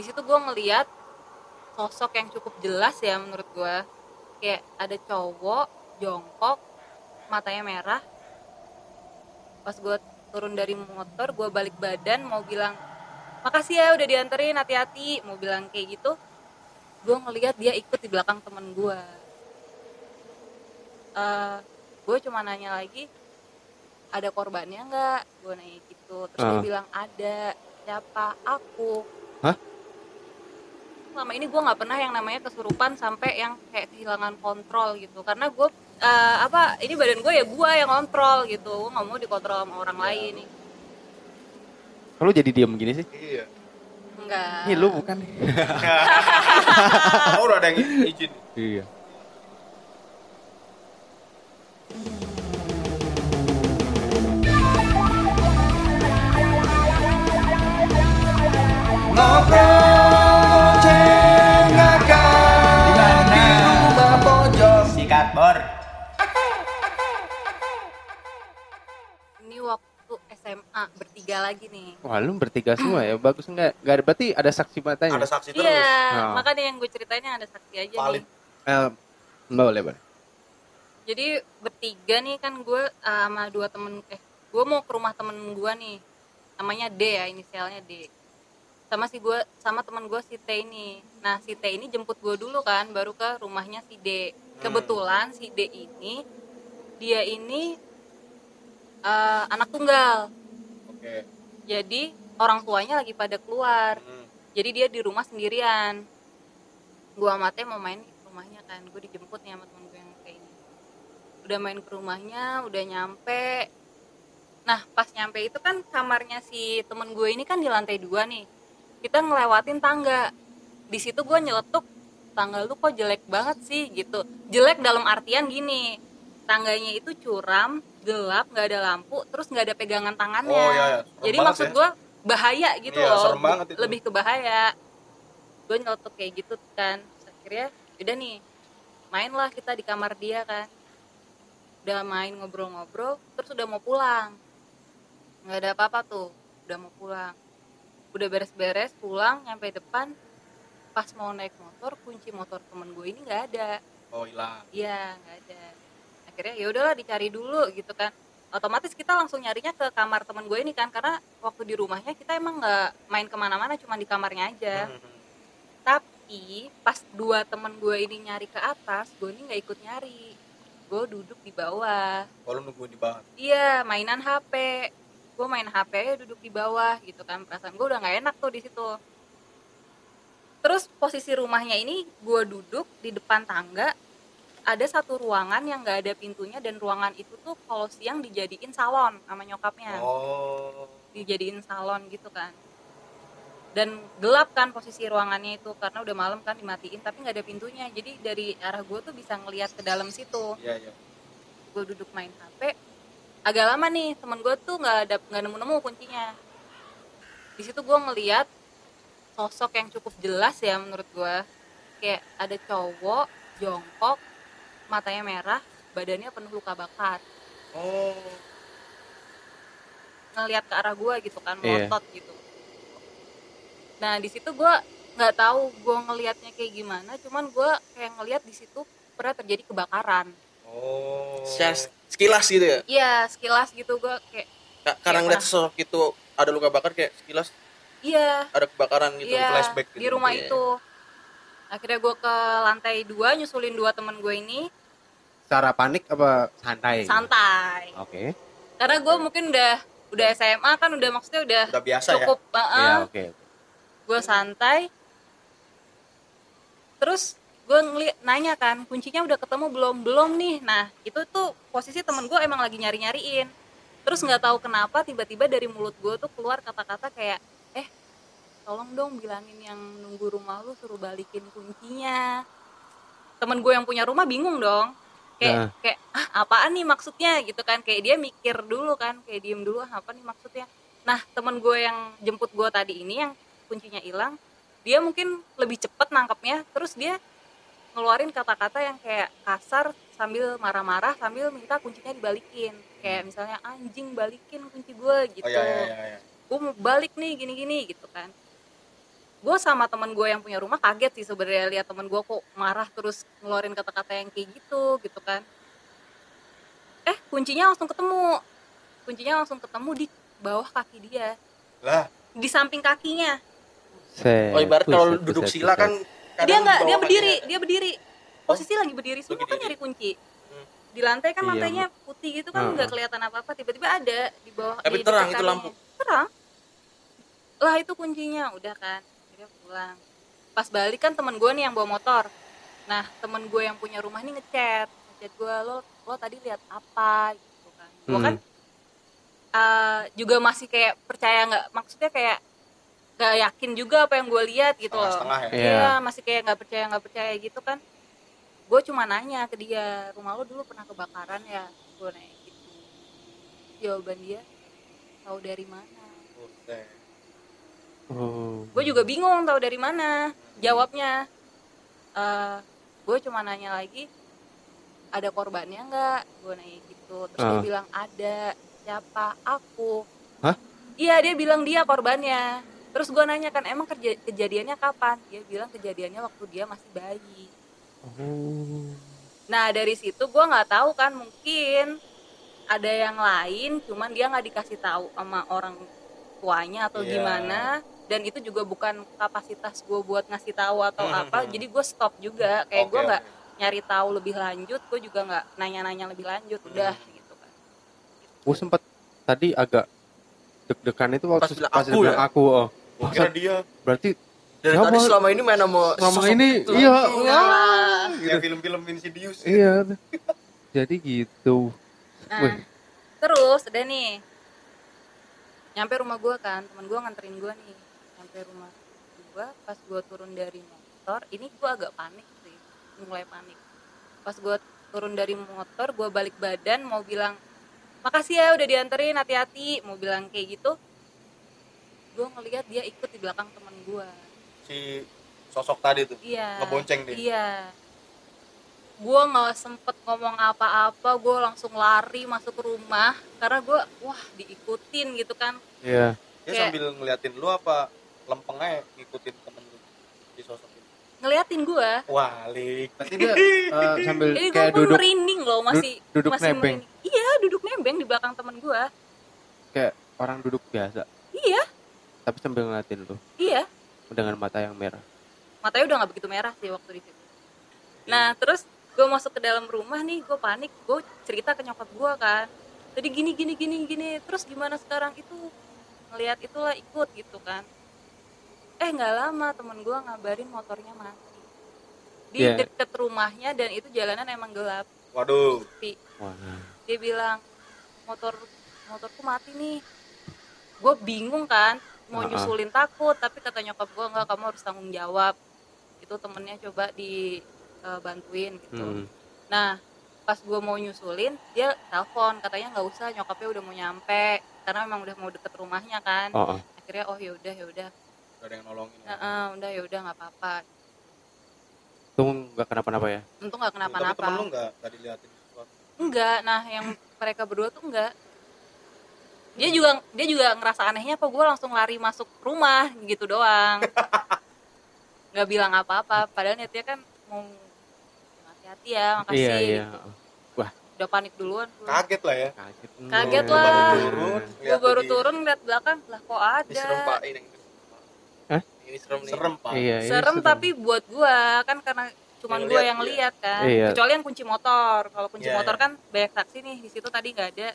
di situ gue ngeliat sosok yang cukup jelas ya menurut gue kayak ada cowok jongkok matanya merah. Pas gue turun dari motor gue balik badan mau bilang makasih ya udah dianterin hati-hati. Mau bilang kayak gitu gue ngeliat dia ikut di belakang temen gue uh, gue cuma nanya lagi ada korbannya nggak? Gue nanya gitu. Terus dia Ah. bilang ada. Siapa? Aku. Hah? Selama ini gue nggak pernah yang namanya kesurupan sampai yang kayak kehilangan kontrol gitu karena gue eh, apa ini badan gue ya gue yang kontrol gitu gue nggak mau dikontrol sama orang lain nih Kalau jadi diem gini sih? Iya. enggak Ini lu bukan? Oh, udah ada yang izin. Iya. Ngobrol bor. ini waktu SMA bertiga lagi nih Wah lu bertiga semua ya, bagus enggak? Gak ada, berarti ada saksi matanya? Ada saksi terus. iya Oh. makanya yang gue ceritain yang ada saksi aja Valid. nih Eh, boleh, boleh. jadi bertiga nih kan gue uh, sama dua temen eh gue mau ke rumah temen gue nih namanya D ya inisialnya D sama si gue sama temen gue si T ini nah si T ini jemput gue dulu kan baru ke rumahnya si D kebetulan si D ini dia ini uh, anak tunggal. Oke. jadi orang tuanya lagi pada keluar. Hmm. jadi dia di rumah sendirian. Gua sama Teh mau main ke rumahnya kan gue dijemput nih sama temen gue yang kayak ini udah main ke rumahnya udah nyampe. Nah pas nyampe itu kan kamarnya si temen gue ini kan di lantai dua nih. Kita ngelewatin tangga. Di situ gue nyeletuk tangga lu kok jelek banget sih gitu. Jelek dalam artian gini tangganya itu curam gelap nggak ada lampu terus nggak ada pegangan tangannya. Oh, iya, iya. Jadi maksud ya. gue bahaya gitu Iya, loh. lebih ke bahaya. Gue nyeletuk kayak gitu kan. Terus akhirnya udah nih mainlah kita di kamar dia kan. Udah main ngobrol-ngobrol terus udah mau pulang. Nggak ada apa-apa tuh udah mau pulang. Udah beres-beres pulang nyampe depan pas mau naik motor kunci motor temen gue ini nggak ada. Oh, hilang. iya nggak ada. Akhirnya ya udahlah dicari dulu gitu kan. Otomatis kita langsung nyarinya ke kamar temen gue ini kan karena waktu di rumahnya kita emang nggak main ke mana-mana cuma di kamarnya aja. Hmm. tapi pas dua temen gue ini nyari ke atas gue ini nggak ikut nyari. Gue duduk di bawah. Oh, lu nungguin di bawah. iya mainan HP gue main HP duduk di bawah gitu kan perasaan gue udah nggak enak tuh di situ terus posisi rumahnya ini gue duduk di depan tangga ada satu ruangan yang nggak ada pintunya dan ruangan itu tuh kalau siang dijadiin salon sama nyokapnya. Oh. dijadiin salon gitu kan. Dan gelap kan posisi ruangannya itu karena udah malam kan dimatiin tapi nggak ada pintunya. Jadi dari arah gue tuh bisa ngelihat ke dalam situ. Iya, iya. gue duduk main HP agak lama nih temen gue tuh nggak ada nggak nemu nemu kuncinya. Di situ gue ngeliat sosok yang cukup jelas ya menurut gue kayak ada cowok jongkok matanya merah badannya penuh luka bakar. Oh. ngelihat ke arah gue gitu kan Iya. melotot gitu. Nah di situ gue nggak tahu gue ngelihatnya kayak gimana cuman gue kayak ngelihat di situ pernah terjadi kebakaran. Oh. Secara sekilas gitu ya? Iya sekilas gitu gue kayak Ka- karena ngeliat sosok itu ada luka bakar kayak sekilas iya ada kebakaran gitu iya flashback gitu. di rumah Iya. itu akhirnya gue ke lantai dua nyusulin dua temen gue ini Secara panik apa santai? santai Oke. karena gue mungkin udah udah SMA kan udah maksudnya udah, Udah biasa ya. cukup uh, Iya, oke. gue santai terus gue ngeli nanya kan kuncinya udah ketemu belum belum nih nah itu tuh posisi temen gue emang lagi nyari nyariin terus nggak tahu kenapa tiba-tiba dari mulut gue tuh keluar kata-kata kayak tolong dong bilangin yang nunggu rumah lu suruh balikin kuncinya. Temen gue yang punya rumah bingung dong. Kayak Nah. kayak ah apaan nih maksudnya? Gitu kan. Kayak dia mikir dulu kan kayak diem dulu "Ah, apa nih maksudnya? Nah temen gue yang jemput gue tadi ini yang kuncinya hilang dia mungkin lebih cepet nangkepnya terus dia ngeluarin kata-kata yang kayak kasar sambil marah-marah sambil minta kuncinya dibalikin. Kayak misalnya anjing balikin kunci gue gitu Oh, iya, iya, iya, iya. gue mau balik nih gini-gini gitu kan gue sama teman gue yang punya rumah kaget sih sebenarnya lihat teman gue kok marah terus ngeluarin kata-kata yang kayak gitu gitu kan. Eh kuncinya langsung ketemu. Kuncinya langsung ketemu di bawah kaki dia. Lah, di samping kakinya. Set, Oh ibarat kalau duduk buset, sila kan dia nggak dia berdiri kakinya- dia berdiri. Posisi lagi berdiri semua kan nyari kunci. Hmm. di lantai kan Iya, lantainya putih gitu kan Heeh. nggak kelihatan apa apa tiba-tiba ada di bawah Tapi di terang itu lampu? terang. Lah itu kuncinya udah kan dia pulang pas balik kan temen gue nih yang bawa motor nah temen gue yang punya rumah nih ngechat ngechat gue lo lo tadi lihat apa gitu kan gue Hmm. kan eh, juga masih kayak percaya nggak maksudnya kayak nggak yakin juga apa yang gue lihat gitu loh ya. Iya. Iya, masih kayak nggak percaya nggak percaya gitu kan. Gue cuma nanya ke dia, rumah lo dulu pernah kebakaran ya? Gue nanya gitu. Jawaban dia, tahu dari mana? Oh. Gue juga bingung tahu dari mana. Jawabnya, eh gue cuma nanya lagi, ada korbannya nggak? Gue nanya gitu. Terus dia Ah. bilang ada. Siapa? Aku. Hah? Iya dia bilang dia korbannya. Terus gue nanya kan emang kerja- kejadiannya kapan? Dia bilang kejadiannya waktu dia masih bayi. Oh. Nah dari situ gue nggak tahu kan mungkin ada yang lain, cuman dia nggak dikasih tahu sama orang tuanya atau Iya. gimana. Dan itu juga bukan kapasitas gue buat ngasih tahu atau Hmm, apa. hmm. Jadi gue stop juga. Kayak Oke, gue nggak nyari tahu lebih lanjut. Gue juga nggak nanya-nanya lebih lanjut. Udah Hmm. gitu kan. Gue sempat tadi agak deg-degan itu waktu Pas bilang pas aku bilang ya? aku. Oh. Kira dia Berarti Dari Ya, tadi Bang. selama ini main sama selama ini itu. iya. Kayak film-film Insidious. Iya. Jadi gitu. Nah, Wih. terus udah nih. Nyampe rumah gue kan, temen gue nganterin gue nih. Nyampe rumah gue, pas gue turun dari motor, ini gue agak panik sih, mulai panik. Pas gue turun dari motor, gue balik badan mau bilang, makasih ya udah dianterin, hati-hati, mau bilang kayak gitu. Gue ngeliat dia ikut di belakang temen gue. Si sosok tadi tuh. Iya. Ngebonceng dia. Iya. Gue nggak sempet ngomong apa-apa, gue langsung lari masuk ke rumah karena gue wah diikutin gitu kan. Iya. Dia Kayak- sambil ngeliatin lu apa lempeng aja ngikutin temen lu di sosok itu. Ngeliatin gue. Walik. Berarti dia eh, sambil Jadi gue kayak duduk merinding loh masih du- duduk masih nebeng. merinding. Iya duduk nebeng di belakang temen gue. kayak orang duduk biasa, Iya tapi sambil ngeliatin lu iya. dengan mata yang merah. Matanya udah nggak begitu merah sih waktu di situ. Nah terus gue masuk ke dalam rumah nih gue panik gue cerita ke nyokap gue kan. Tadi gini gini gini gini terus gimana sekarang itu ngelihat itulah ikut gitu kan. Eh nggak lama temen gue ngabarin motornya mati di Iya. deket rumahnya dan itu jalanan emang gelap. Waduh. Sepi. Wah. dia bilang motor motorku mati nih gue bingung kan mau Ah-ah. nyusulin takut tapi kata nyokap gue nggak kamu harus tanggung jawab itu temennya coba dibantuin gitu Hmm. nah pas gue mau nyusulin dia telepon katanya nggak usah nyokapnya udah mau nyampe karena memang udah mau deket rumahnya kan Oh, oh. akhirnya oh yaudah yaudah Gak ada yang nolongin. ya. Heeh, udah yaudah nggak apa-apa Tunggu nggak kenapa-napa ya. untung nggak Tapi temen lu kenapa-napa gak, gak diliatin sesuatu. enggak nah yang mereka berdua tuh enggak dia juga dia juga ngerasa anehnya kok gue langsung lari masuk rumah gitu doang nggak bilang apa-apa padahal niatnya kan mau hati-hati ya makasih Iya iya. gitu. Wah udah panik duluan Kaget lah ya. kaget. Kaget lah. Baru turun. gue lihat baru di- turun lihat belakang lah kok Ini serem ada pak ini. Hah? Ini serem nih. Serem pak. Iya. ini serem tapi buat gue kan karena cuman Yang yang lihat kan Iya. kecuali yang kunci motor kalau kunci Iya, motor iya. kan banyak saksi nih di situ tadi nggak ada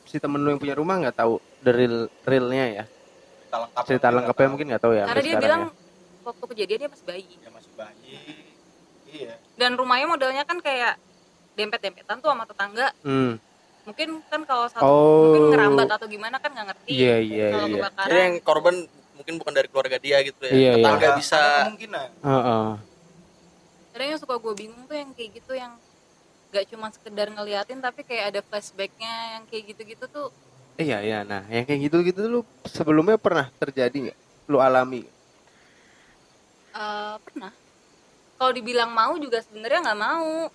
si temen lu yang punya rumah nggak tahu the real realnya ya. Cerita lengkap. Cerita lengkapnya mungkin nggak tahu ya. karena dia bilang ya. waktu kejadian dia masih bayi Ya masih bayi. Iya. dan rumahnya modelnya kan kayak dempet-dempetan tuh sama tetangga Hmm. mungkin kan kalau satu Oh. mungkin ngerambat atau gimana kan nggak ngerti Iya iya kalau iya. kebakaran Jadi yang korban mungkin bukan dari keluarga dia gitu ya. Iya, iya. Tetangga Ada- bisa Ada kemungkinan. Heeh. kadang yang suka gue bingung tuh yang kayak gitu yang gak cuma sekedar ngeliatin tapi kayak ada flashbacknya yang kayak gitu-gitu tuh Iya iya. Nah yang kayak gitu-gitu lu sebelumnya pernah terjadi nggak? Lu alami? eh, pernah kalau dibilang mau juga sebenarnya nggak mau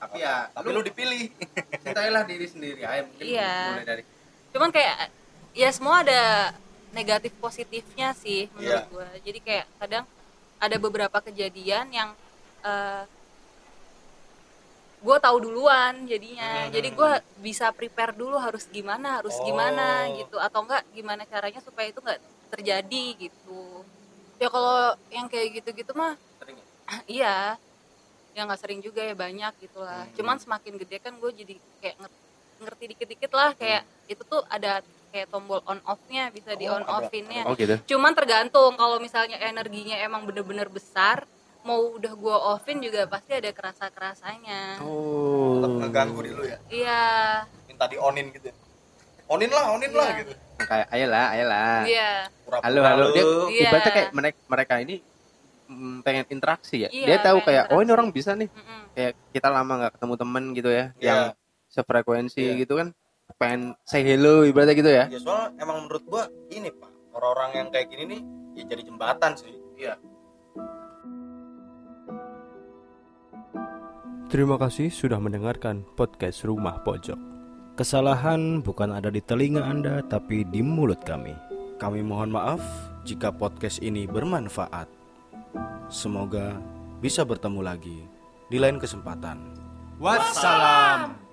Tapi ya. Tapi lu dipilih. cintailah diri sendiri aja mungkin Iya. mulai dari cuman kayak ya semua ada negatif positifnya sih menurut Iya. gue jadi kayak kadang ada beberapa kejadian yang eh gue tahu duluan jadinya Hmm. jadi gue bisa prepare dulu harus gimana harus gimana Oh. gitu atau enggak gimana caranya supaya itu enggak terjadi gitu ya kalau yang kayak gitu-gitu mah? iya ya nggak sering juga ya banyak gitulah Hmm. cuman semakin gede kan gue jadi kayak nger- ngerti dikit-dikit lah kayak itu tuh ada kayak tombol on off-nya bisa di Oh, on ada. off-innya Oh gitu. cuman tergantung kalau misalnya energinya emang bener-bener besar mau udah gue offin juga pasti ada kerasa kerasanya Oh. Tetap ngeganggu di lu ya iya minta di onin gitu ya. onin lah onin lah Iya. gitu Kayak ayolah, ayolah. iya Halo, halo. Dia. Iya. ibaratnya kayak mereka mereka ini pengen interaksi ya. Iya, Dia tahu kayak oh ini interaksi. orang bisa nih. Mm-mm. Kayak kita lama nggak ketemu temen gitu ya, Iya. yang sefrekuensi Iya. gitu kan. Pengen say hello ibaratnya gitu ya. ya soalnya emang menurut gua ini pak orang-orang yang kayak gini nih ya jadi jembatan sih iya Terima kasih sudah mendengarkan podcast Rumah Pojok. Kesalahan bukan ada di telinga Anda, tapi di mulut kami. Kami mohon maaf jika podcast ini bermanfaat. Semoga bisa bertemu lagi di lain kesempatan. Wassalam.